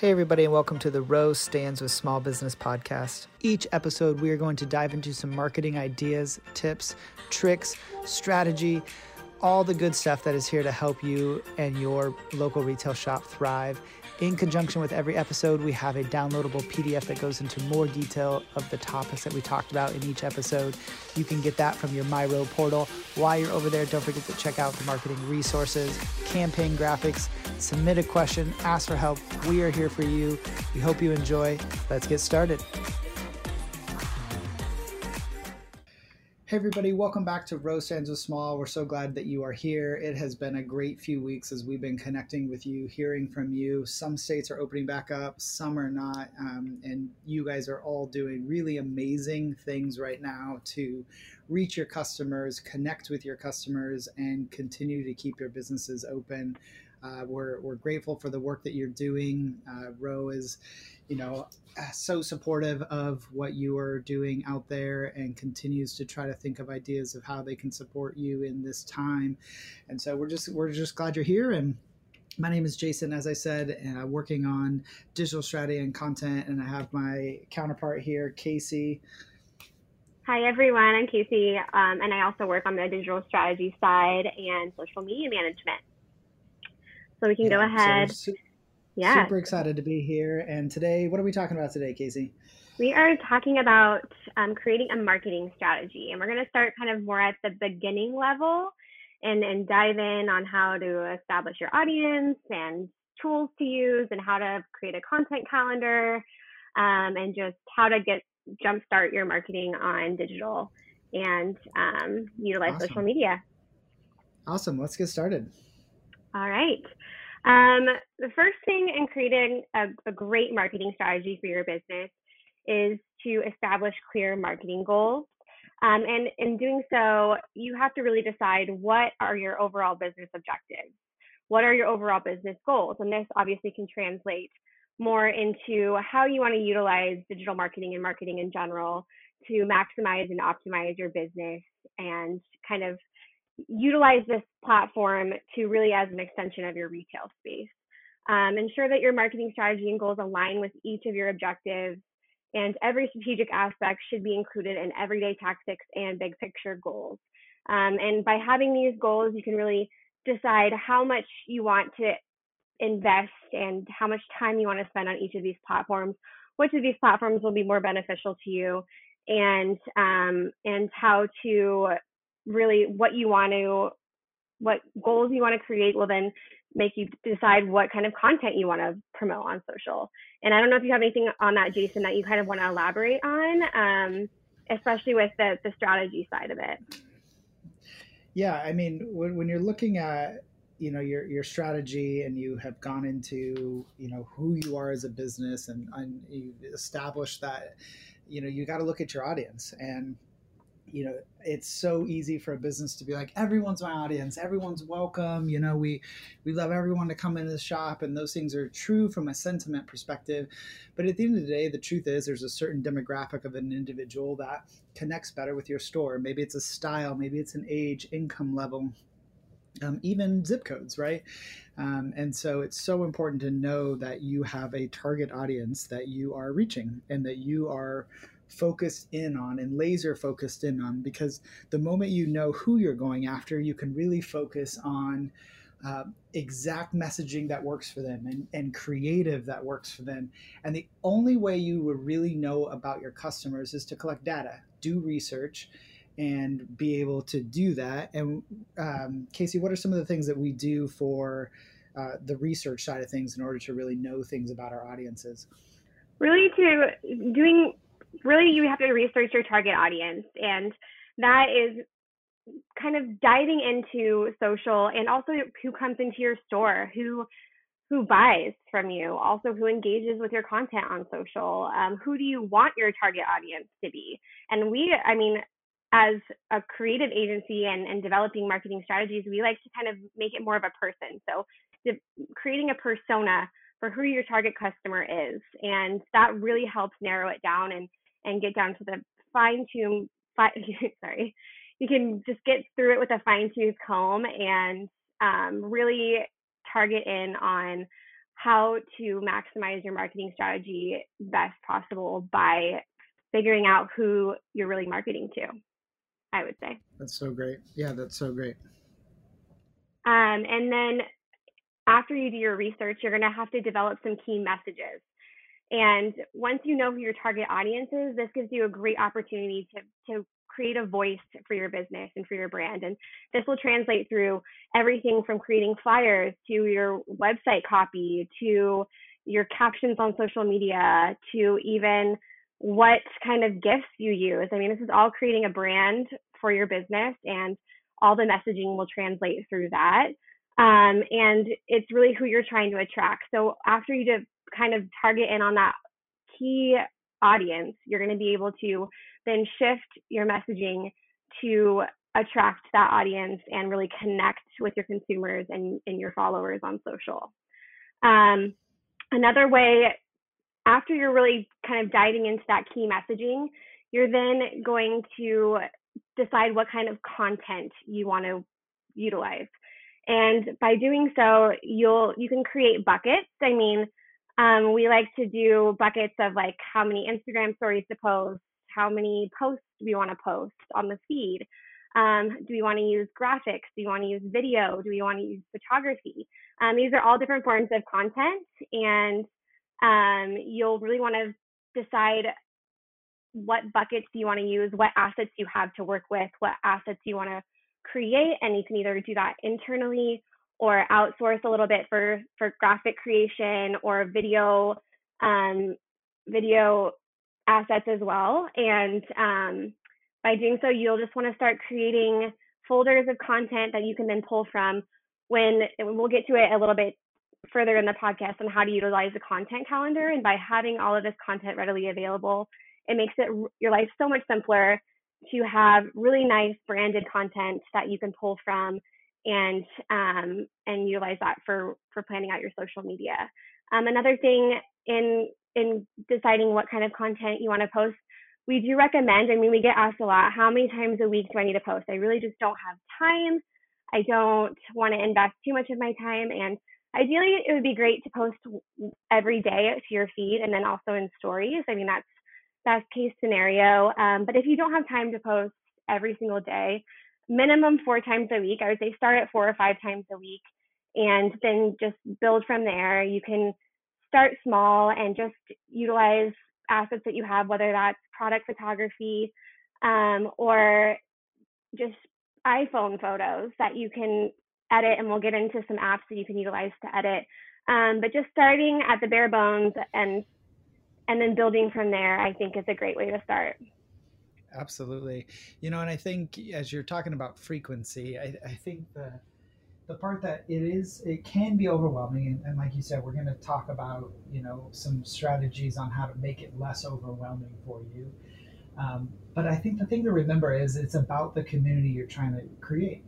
Hey, everybody, and welcome to the Row Stands with Small Business podcast. Each episode, we are going to dive into some marketing ideas, tips, tricks, strategy, all the good stuff that is here to help you and your local retail shop thrive. In conjunction with every episode, we have a downloadable PDF that goes into more detail of the topics that we talked about in each episode. You can get that from your MyRow portal. While you're over there, don't forget to check out the marketing resources, campaign graphics, submit a question, ask for help. We are here for you. We hope you enjoy. Let's get started. Hey, everybody, welcome back to Row Stands with Small. We're so glad that you are here. It has been a great few weeks as we've been connecting with you, hearing from you. Some states are opening back up, some are not. Um, and you guys are all doing really amazing things right now to reach your customers, connect with your customers, and continue to keep your businesses open. Uh, we're, we're grateful for the work that you're doing. Uh, Row is, you know, uh, so supportive of what you are doing out there and continues to try to think of ideas of how they can support you in this time. And so we're just we're just glad you're here and my name is Jason, as I said, and uh, working on digital strategy and content, and I have my counterpart here, Casey. Hi, everyone. I'm Casey, um, and I also work on the digital strategy side and social media management. So we can yeah, go ahead. So yeah. Super excited to be here. And today, what are we talking about today, Casey? We are talking about um, creating a marketing strategy. And we're going to start kind of more at the beginning level and, and dive in on how to establish your audience and tools to use and how to create a content calendar um, and just how to get jumpstart your marketing on digital and um, utilize awesome. social media. Awesome. Let's get started. All right. Um, the first thing in creating a, a great marketing strategy for your business is to establish clear marketing goals. Um, and in doing so, you have to really decide what are your overall business objectives? What are your overall business goals? And this obviously can translate more into how you want to utilize digital marketing and marketing in general to maximize and optimize your business and kind of utilize this platform to really as an extension of your retail space. Um, ensure that your marketing strategy and goals align with each of your objectives, and every strategic aspect should be included in everyday tactics and big picture goals. Um, and by having these goals, you can really decide how much you want to invest and how much time you want to spend on each of these platforms, which of these platforms will be more beneficial to you, and um, and how to really what you want to what goals you want to create will then make you decide what kind of content you want to promote on social. And I don't know if you have anything on that, Jason, that you kind of want to elaborate on, um, especially with the, the strategy side of it. Yeah, I mean, when, when you're looking at you know your your strategy and you have gone into you know who you are as a business and, and you established that you know you got to look at your audience and you know it's so easy for a business to be like everyone's my audience. Everyone's welcome. You know we we love everyone to come into the shop and those things are true from a sentiment perspective. But at the end of the day the truth is there's a certain demographic of an individual that connects better with your store. Maybe it's a style maybe it's an age income level um, even zip codes, right? Um, and so it's so important to know that you have a target audience that you are reaching and that you are focused in on and laser focused in on because the moment you know who you're going after, you can really focus on uh, exact messaging that works for them and, and creative that works for them. And the only way you would really know about your customers is to collect data, do research, and be able to do that. And um, Casey, what are some of the things that we do for uh, the research side of things in order to really know things about our audiences? Really, to doing really you have to research your target audience and that is kind of diving into social and also who comes into your store who who buys from you also who engages with your content on social um, who do you want your target audience to be? And we i mean as a creative agency and, and developing marketing strategies we like to kind of make it more of a person. So creating a persona for who your target customer is and that really helps narrow it down and and get down to the fine tune. Fi- sorry, you can just get through it with a fine tooth comb and um, really target in on how to maximize your marketing strategy best possible by figuring out who you're really marketing to. I would say. That's so great. Yeah, that's so great. Um, and then after you do your research, you're going to have to develop some key messages. And once you know who your target audience is, this gives you a great opportunity to, to create a voice for your business and for your brand. And this will translate through everything from creating flyers to your website copy to your captions on social media to even what kind of gifts you use. I mean, this is all creating a brand for your business and all the messaging will translate through that. Um, and it's really who you're trying to attract. So after you kind of target in on that key audience, you're going to be able to then shift your messaging to attract that audience and really connect with your consumers and, and your followers on social. Um, another way, after you're really kind of diving into that key messaging, you're then going to decide what kind of content you want to utilize. And by doing so, you'll you can create buckets. I mean, um, we like to do buckets of like how many Instagram stories to post, how many posts do we want to post on the feed. Um, do we want to use graphics? Do you want to use video? Do we want to use photography? Um, these are all different forms of content, and um, you'll really want to decide what buckets do you want to use, what assets you have to work with, what assets you want to create, and you can either do that internally or outsource a little bit for for graphic creation or video um, video assets as well. And um, by doing so, you'll just want to start creating folders of content that you can then pull from. When we'll get to it a little bit further in the podcast on how to utilize the content calendar, and by having all of this content readily available, it makes it your life so much simpler to have really nice branded content that you can pull from and um, and utilize that for for planning out your social media. Um, another thing in in deciding what kind of content you want to post, we do recommend. I mean, we get asked a lot, how many times a week do I need to post? I really just don't have time. I don't want to invest too much of my time, and ideally, it would be great to post every day to your feed and then also in stories. I mean, that's best case scenario. Um, but if you don't have time to post every single day, minimum four times a week, I would say start at four or five times a week and then just build from there. You can start small and just utilize assets that you have, whether that's product photography um, or just iPhone photos that you can edit, and we'll get into some apps that you can utilize to edit. Um, but just starting at the bare bones and and then building from there, I think is a great way to start. Absolutely. You know, and I think as you're talking about frequency, I, I think the the part that it is it can be overwhelming and, and like you said we're going to talk about you know some strategies on how to make it less overwhelming for you um, but i think the thing to remember is it's about the community you're trying to create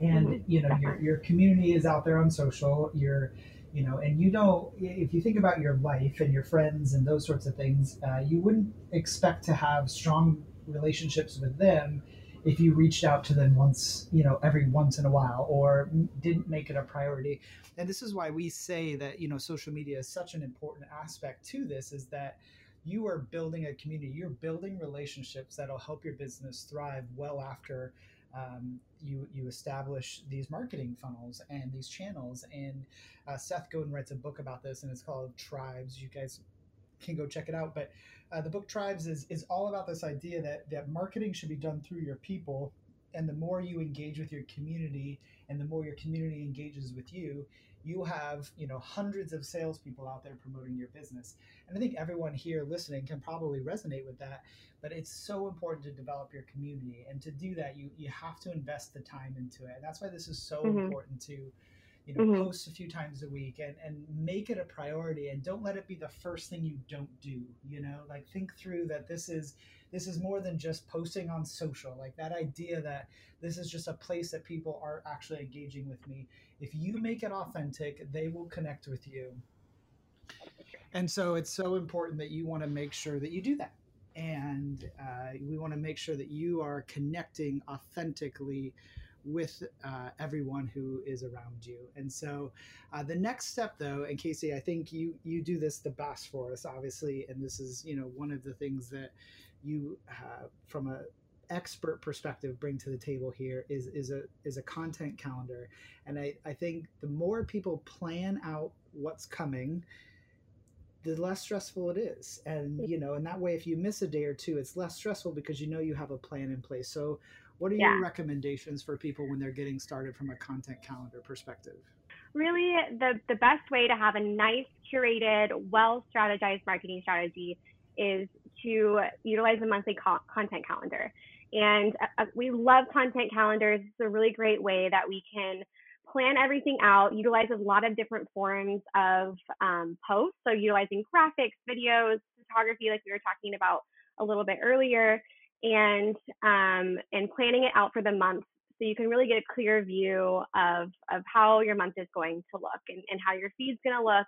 and mm-hmm. you know your, your community is out there on social you're you know and you don't if you think about your life and your friends and those sorts of things uh, you wouldn't expect to have strong relationships with them if you reached out to them once you know every once in a while or didn't make it a priority. And this is why we say that you know social media is such an important aspect to this is that you are building a community you're building relationships that'll help your business thrive well after um, you you establish these marketing funnels and these channels. And uh, Seth Godin writes a book about this, and it's called Tribes. You guys can go check it out. But uh, the book Tribes is is all about this idea that that marketing should be done through your people, and the more you engage with your community, and the more your community engages with you, you have you know hundreds of salespeople out there promoting your business and i think everyone here listening can probably resonate with that but it's so important to develop your community and to do that you you have to invest the time into it and that's why this is so mm-hmm. important to you know mm-hmm. post a few times a week and and make it a priority and don't let it be the first thing you don't do you know like think through that this is this is more than just posting on social. Like that idea that this is just a place that people are actually engaging with me. If you make it authentic they will connect with you. And so it's so important that you want to make sure that you do that. And uh, we want to make sure that you are connecting authentically with uh, everyone who is around you. And so, uh, the next step, though, and Casey, I think you you do this the best for us, obviously, and this is you know one of the things that you uh, from a expert perspective bring to the table here is is a is a content calendar. And I, I think the more people plan out what's coming the less stressful it is. And you know and that way if you miss a day or two it's less stressful because you know you have a plan in place. So what are yeah. your recommendations for people when they're getting started from a content calendar perspective? Really the the best way to have a nice curated well strategized marketing strategy is to utilize a monthly co- content calendar and uh, we love content calendars it's a really great way that we can plan everything out, utilize a lot of different forms of um, posts. So utilizing graphics, videos, photography, like we were talking about a little bit earlier, and um, and planning it out for the month so you can really get a clear view of of how your month is going to look and, and how your feed's going to look.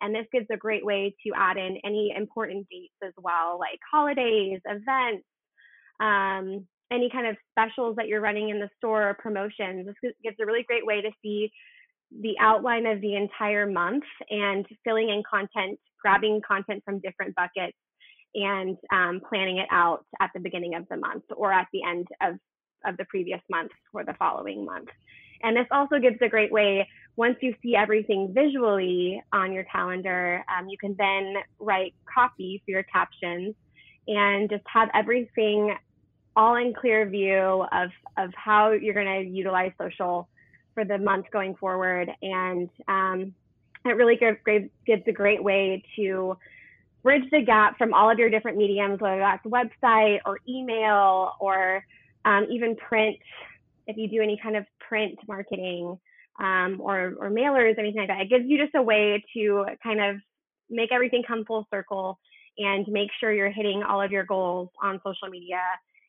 And this gives a great way to add in any important dates as well, like holidays, events, um, any kind of specials that you're running in the store or promotions. This gives a really great way to see the outline of the entire month and filling in content, grabbing content from different buckets, and um, planning it out at the beginning of the month or at the end of, of the previous month for the following month. And this also gives a great way, once you see everything visually on your calendar, um, you can then write copy for your captions and just have everything all in clear view of, of how you're going to utilize social for the month going forward. And um, it really gives, gives a great way to bridge the gap from all of your different mediums, whether that's website or email or um, even print, if you do any kind of print marketing um, or, or mailers, anything like that. It gives you just a way to kind of make everything come full circle and make sure you're hitting all of your goals on social media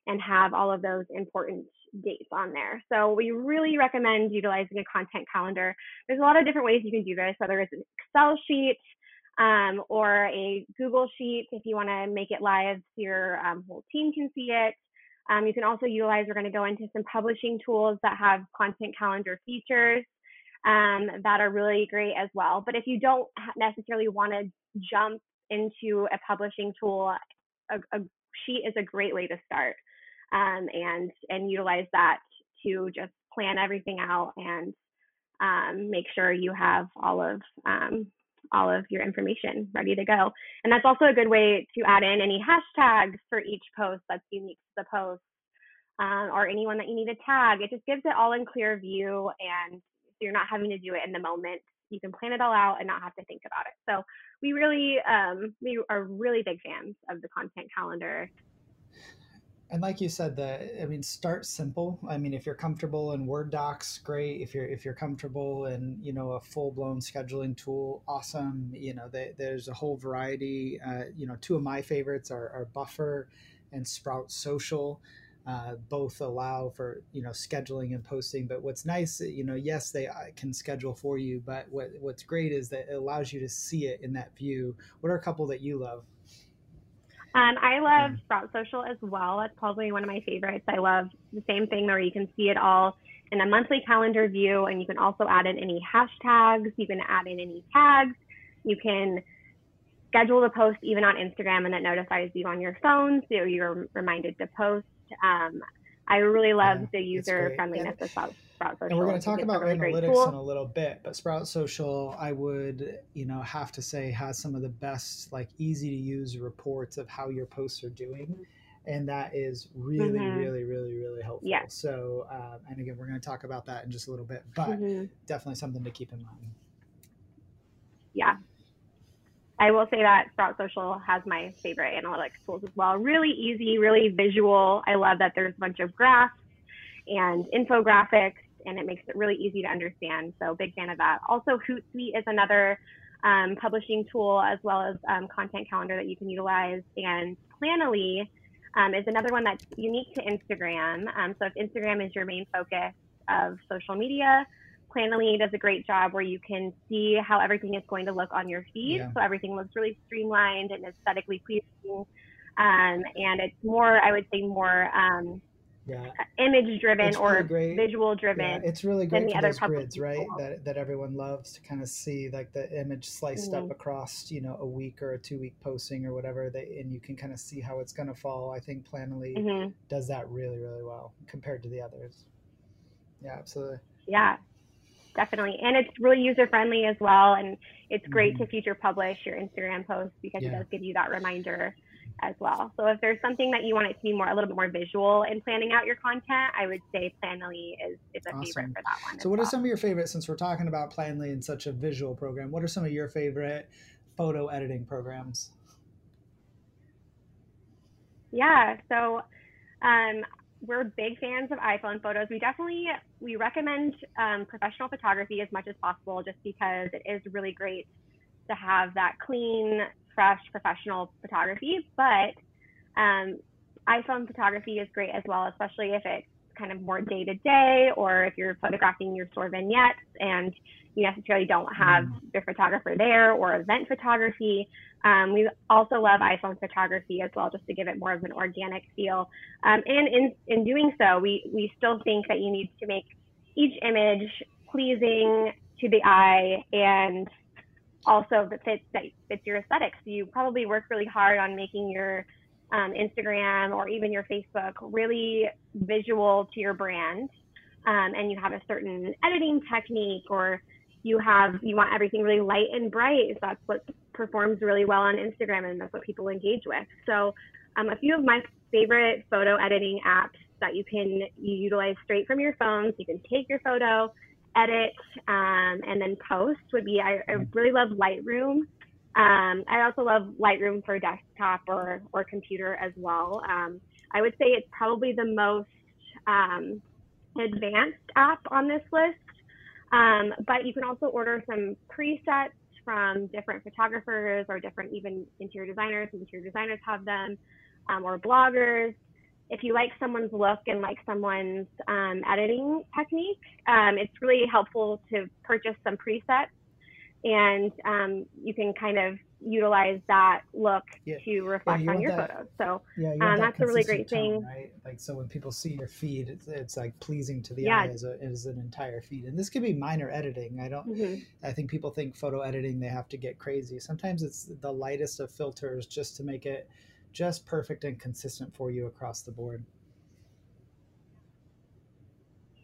and have all of those important dates on there. So we really recommend utilizing a content calendar. There's a lot of different ways you can do this, whether it's an Excel sheet um, or a Google sheet if you want to make it live so your um, whole team can see it. Um, you can also utilize, we're going to go into some publishing tools that have content calendar features um, that are really great as well. But if you don't necessarily want to jump into a publishing tool, a, a sheet is a great way to start um, and and utilize that to just plan everything out and um, make sure you have all of um, all of your information ready to go. And that's also a good way to add in any hashtags for each post that's unique to the post um, or anyone that you need to tag. It just gives it all in clear view and you're not having to do it in the moment. You can plan it all out and not have to think about it. So we really, um, we are really big fans of the content calendar and like you said the i mean start simple. I mean if you're comfortable in word docs great. If you're if you're comfortable in you know a full-blown scheduling tool awesome. You know they, there's a whole variety uh, you know two of my favorites are, are buffer and sprout social uh, both allow for you know scheduling and posting. But what's nice you know yes they uh, can schedule for you but what, what's great is that it allows you to see it in that view. What are a couple that you love um, I love mm. Sprout Social as well. That's probably one of my favorites. I love the same thing where you can see it all in a monthly calendar view, and you can also add in any hashtags. You can add in any tags. You can schedule the post even on Instagram, and that notifies you on your phone, so you're reminded to post. Um, I really love yeah, the user friendliness of Sprout Sprout Social. And we're going to talk about really analytics in a little bit, but Sprout Social, I would, you know, have to say has some of the best, like easy to use reports of how your posts are doing. And that is really, mm-hmm. really, really, really helpful. Yeah. So, uh, and again, we're going to talk about that in just a little bit, but mm-hmm. definitely something to keep in mind. Yeah. I will say that Sprout Social has my favorite analytics tools as well. Really easy, really visual. I love that there's a bunch of graphs and infographics and it makes it really easy to understand. So big fan of that. Also, Hootsuite is another um, publishing tool as well as um, content calendar that you can utilize. And Planoly um, is another one that's unique to Instagram. Um, so if Instagram is your main focus of social media, Planoly does a great job where you can see how everything is going to look on your feed. Yeah. So everything looks really streamlined and aesthetically pleasing. Um, and it's more, I would say, more um, yeah. image driven or visual driven. Yeah, it's really great for those grids, right? That that everyone loves to kind of see like the image sliced mm-hmm. up across, you know, a week or a two week posting or whatever. They, and you can kind of see how it's going to fall. I think Planoly mm-hmm. does that really, really well compared to the others. Yeah, absolutely. Yeah, definitely. And it's really user friendly as well. And it's great mm-hmm. to feature publish your Instagram posts because yeah. it does give you that reminder as well. So if there's something that you want it to be more a little bit more visual in planning out your content, I would say Planoly is, is a awesome. favorite for that one. So what well. are some of your favorites since we're talking about Planoly in such a visual program? What are some of your favorite photo editing programs? Yeah, so um, we're big fans of iPhone photos. We definitely we recommend um, professional photography as much as possible, just because it is really great to have that clean, fresh, professional photography. But um, iPhone photography is great as well, especially if it's kind of more day to day, or if you're photographing your store vignettes and you necessarily don't have mm. your photographer there, or event photography. Um, we also love iPhone photography as well, just to give it more of an organic feel. Um, and in, in doing so, we, we still think that you need to make each image pleasing to the eye and also that fits, that fits your aesthetics. You probably work really hard on making your um, Instagram or even your Facebook really visual to your brand. Um, and you have a certain editing technique or you have you want everything really light and bright. That's what performs really well on Instagram, and that's what people engage with. So, um, a few of my favorite photo editing apps that you can utilize straight from your phone. So you can take your photo, edit, um, and then post. Would be I, I really love Lightroom. Um, I also love Lightroom for desktop or or computer as well. Um, I would say it's probably the most um, advanced app on this list. Um, but you can also order some presets from different photographers or different even interior designers. Interior designers have them, um, or bloggers. If you like someone's look and like someone's um, editing technique, it's really helpful to purchase some presets and um, you can kind of utilize that look yeah. to reflect yeah, on your that, photos. So yeah, um, that that's a really great tone, thing. Right? Like so when people see your feed, it's, it's like pleasing to the yeah. eye as, a, as an entire feed. And this could be minor editing. I don't. Mm-hmm. I think people think photo editing they have to get crazy. Sometimes it's the lightest of filters just to make it just perfect and consistent for you across the board.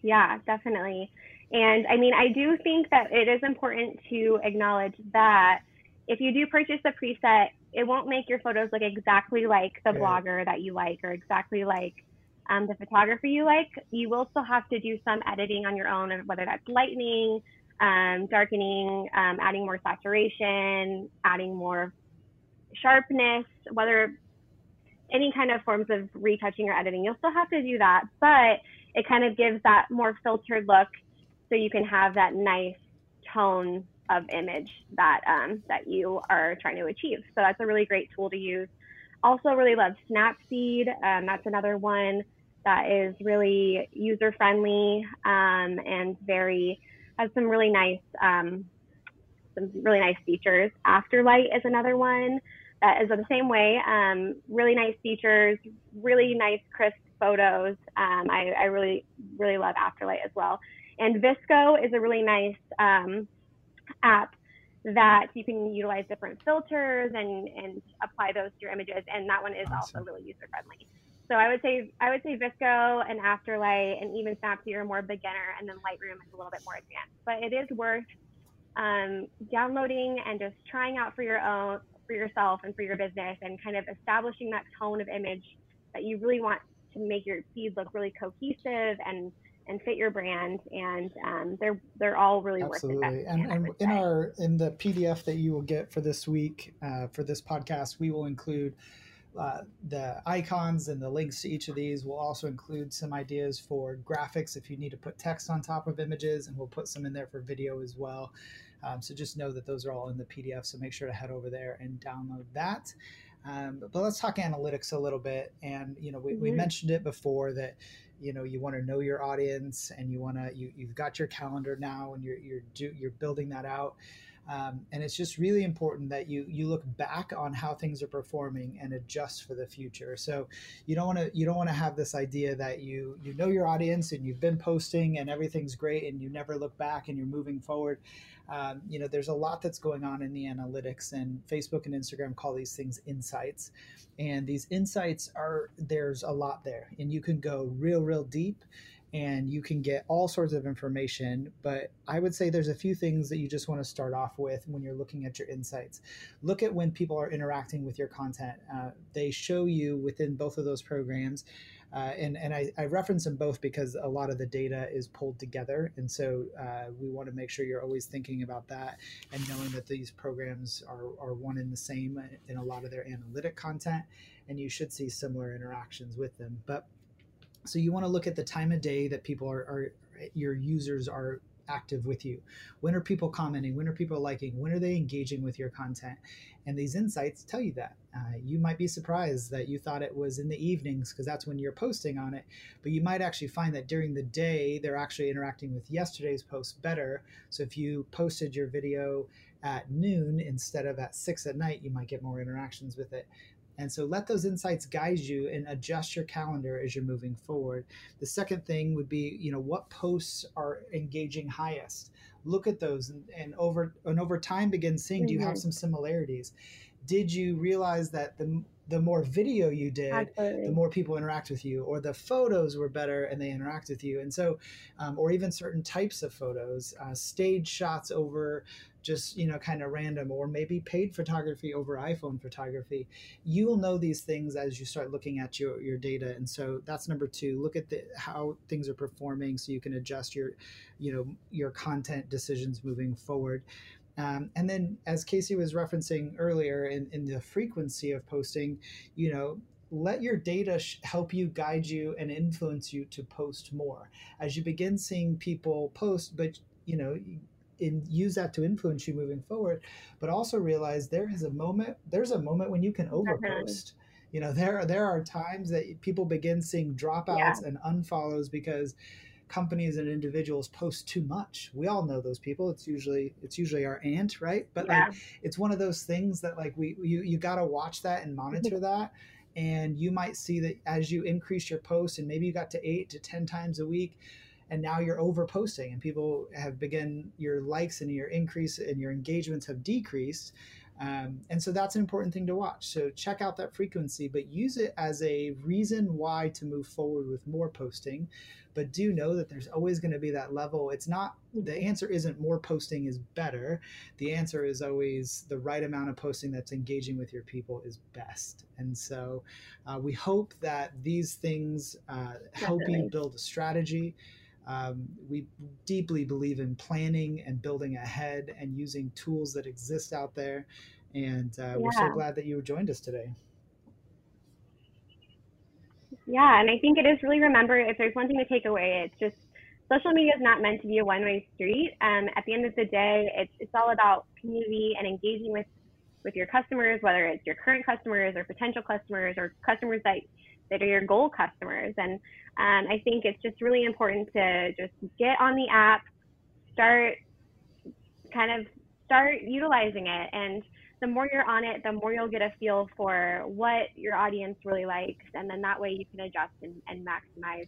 Yeah, definitely. And I mean, I do think that it is important to acknowledge that if you do purchase a preset, it won't make your photos look exactly like the blogger that you like or exactly like um, the photographer you like. You will still have to do some editing on your own, whether that's lightening, um, darkening, um, adding more saturation, adding more sharpness, whether any kind of forms of retouching or editing, you'll still have to do that. But it kind of gives that more filtered look so you can have that nice tone of image that um, that you are trying to achieve. So that's a really great tool to use. Also, really love Snapseed. Um, that's another one that is really user friendly um, and very has some really nice um, some really nice features. Afterlight is another one that is the same way. Um, really nice features, really nice crisp photos. Um, I, I really really love Afterlight as well. And VSCO is a really nice um, app that you can utilize different filters and, and apply those to your images. And that one is awesome. also really user friendly. So I would say I would say VSCO and Afterlight and even Snapseed are more beginner, and then Lightroom is a little bit more advanced. But it is worth um, downloading and just trying out for your own for yourself and for your business, and kind of establishing that tone of image that you really want to make your feed look really cohesive and and fit your brand and um, they're they're all really absolutely. and, and in our in the pdf that you will get for this week uh, for this podcast we will include uh, the icons and the links to each of these. Will also include some ideas for graphics if you need to put text on top of images and we'll put some in there for video as well. Um, so just know that those are all in the pdf so make sure to head over there and download that. Um, but, but, let's talk analytics a little bit. And you know we, mm-hmm. we mentioned it before that you know you want to know your audience and you want to you, you've got your calendar now and you're you're do, you're building that out Um, and it's just really important that you you look back on how things are performing and adjust for the future. So you don't want to you don't want to have this idea that you you know your audience and you've been posting and everything's great and you never look back and you're moving forward. Um, you know, there's a lot that's going on in the analytics, and Facebook and Instagram call these things insights. And these insights are there's a lot there, and you can go real, real deep and you can get all sorts of information. But I would say there's a few things that you just want to start off with when you're looking at your insights. Look at when people are interacting with your content. Uh, they show you within both of those programs. Uh, and and I, I, reference them both because a lot of the data is pulled together. And so uh, we want to make sure you're always thinking about that and knowing that these programs are, are one and the same in a lot of their analytic content. And you should see similar interactions with them. But so you want to look at the time of day that people are, are your users are active with you. When are people commenting? When are people liking? When are they engaging with your content? And these insights tell you that. Uh, you might be surprised that you thought it was in the evenings because that's when you're posting on it, but you might actually find that during the day they're actually interacting with yesterday's post better. So if you posted your video at noon instead of at six at night, you might get more interactions with it. And so let those insights guide you and adjust your calendar as you're moving forward. The second thing would be, you know, what posts are engaging highest? Look at those and, and over and over time begin seeing, mm-hmm. do you have mm-hmm. some similarities? Did you realize that the the more video you did, Absolutely. the more people interact with you, or the photos were better and they interact with you. And so, um, or even certain types of photos, uh, stage shots over just you know kind of random or maybe paid photography over iphone photography you will know these things as you start looking at your, your data. And so that's number two look at the, how things are performing so you can adjust your you know your content decisions moving forward. Um, and then as casey was referencing earlier in, in the frequency of posting you know let your data sh- help you guide you and influence you to post more. As you begin seeing people post but you know and use that to influence you moving forward but also realize there is a moment there's a moment when you can mm-hmm. overpost. You know there there are times that people begin seeing dropouts yeah. and unfollows because companies and individuals post too much. We all know those people. It's usually it's usually our aunt right? But yeah. like it's one of those things that like we you you got to watch that and monitor mm-hmm. that and you might see that as you increase your posts and maybe you got to eight to ten times a week and now you're over posting and people have begun your likes and your increase and your engagements have decreased um, and so that's an important thing to watch. So check out that frequency but use it as a reason why to move forward with more posting but do know that there's always going to be that level. It's not the answer isn't more posting is better. The answer is always the right amount of posting that's engaging with your people is best. And so uh, we hope that these things uh, help you build a strategy um, we deeply believe in planning and building ahead and using tools that exist out there. And uh, yeah. we're so glad that you joined us today. Yeah, and I think it is really remember if there's one thing to take away, it's just social media is not meant to be a one-way street. Um, at the end of the day, it's it's all about community and engaging with with your customers, whether it's your current customers or potential customers or customers that that are your goal customers. And um, I think it's just really important to just get on the app, start kind of start utilizing it. And the more you're on it, the more you'll get a feel for what your audience really likes. And then that way you can adjust and, and maximize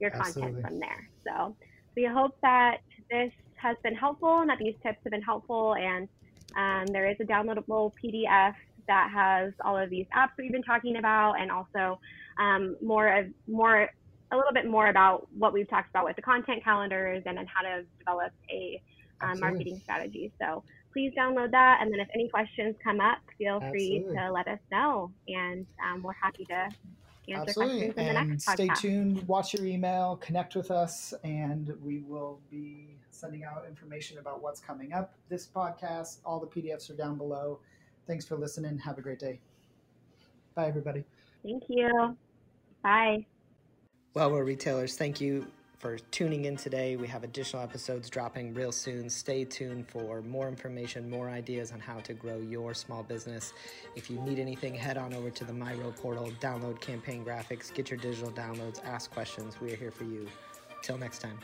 your Absolutely. content from there. So we hope that this has been helpful and that these tips have been helpful. And um, there is a downloadable PDF that has all of these apps that we've been talking about and also um, more of more a little bit more about what we've talked about with the content calendars and then how to develop a um, marketing strategy. So please download that. And then if any questions come up, feel Absolutely. free to let us know. And um, we're happy to answer Absolutely. questions in and the next stay tuned, watch your email, connect with us, and we will be sending out information about what's coming up. This podcast, all the PDFs are down below. Thanks for listening. Have a great day. Bye, everybody. Thank you. Bye. Well, we're retailers. Thank you for tuning in today. We have additional episodes dropping real soon. Stay tuned for more information, more ideas on how to grow your small business. If you need anything, head on over to the MyRow portal, download campaign graphics, get your digital downloads, ask questions. We are here for you. Till next time.